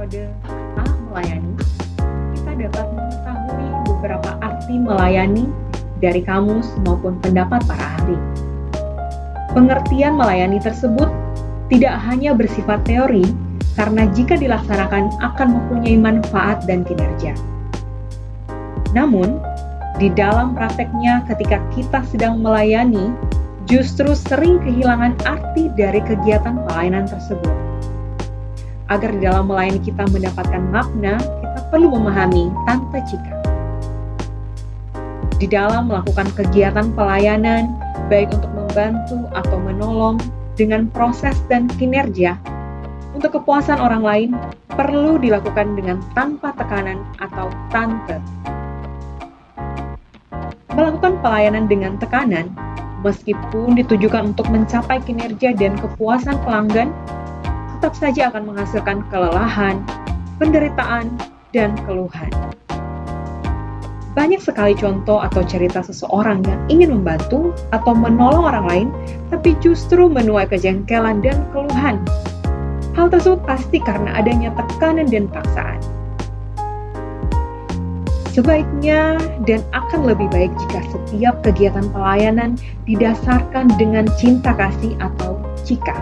episode A melayani, kita dapat mengetahui beberapa arti melayani dari kamus maupun pendapat para ahli. Pengertian melayani tersebut tidak hanya bersifat teori, karena jika dilaksanakan akan mempunyai manfaat dan kinerja. Namun, di dalam prakteknya ketika kita sedang melayani, justru sering kehilangan arti dari kegiatan pelayanan tersebut. Agar di dalam melayani kita mendapatkan makna, kita perlu memahami tanpa jika. Di dalam melakukan kegiatan pelayanan, baik untuk membantu atau menolong dengan proses dan kinerja, untuk kepuasan orang lain perlu dilakukan dengan tanpa tekanan atau tanpa. Melakukan pelayanan dengan tekanan, meskipun ditujukan untuk mencapai kinerja dan kepuasan pelanggan, tetap saja akan menghasilkan kelelahan, penderitaan, dan keluhan. Banyak sekali contoh atau cerita seseorang yang ingin membantu atau menolong orang lain, tapi justru menuai kejengkelan dan keluhan. Hal tersebut pasti karena adanya tekanan dan paksaan. Sebaiknya dan akan lebih baik jika setiap kegiatan pelayanan didasarkan dengan cinta kasih atau cika.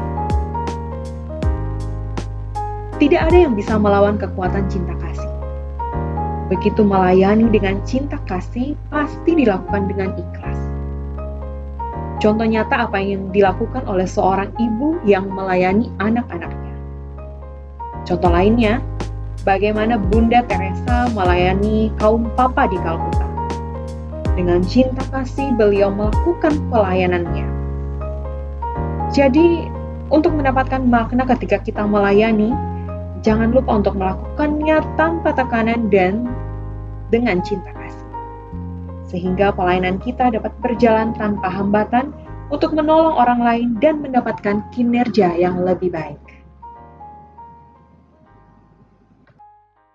Tidak ada yang bisa melawan kekuatan cinta kasih. Begitu melayani dengan cinta kasih, pasti dilakukan dengan ikhlas. Contoh nyata apa yang dilakukan oleh seorang ibu yang melayani anak-anaknya. Contoh lainnya, bagaimana Bunda Teresa melayani kaum papa di Kalkuta. Dengan cinta kasih beliau melakukan pelayanannya. Jadi, untuk mendapatkan makna ketika kita melayani, jangan lupa untuk melakukannya tanpa tekanan dan dengan cinta kasih. Sehingga pelayanan kita dapat berjalan tanpa hambatan untuk menolong orang lain dan mendapatkan kinerja yang lebih baik.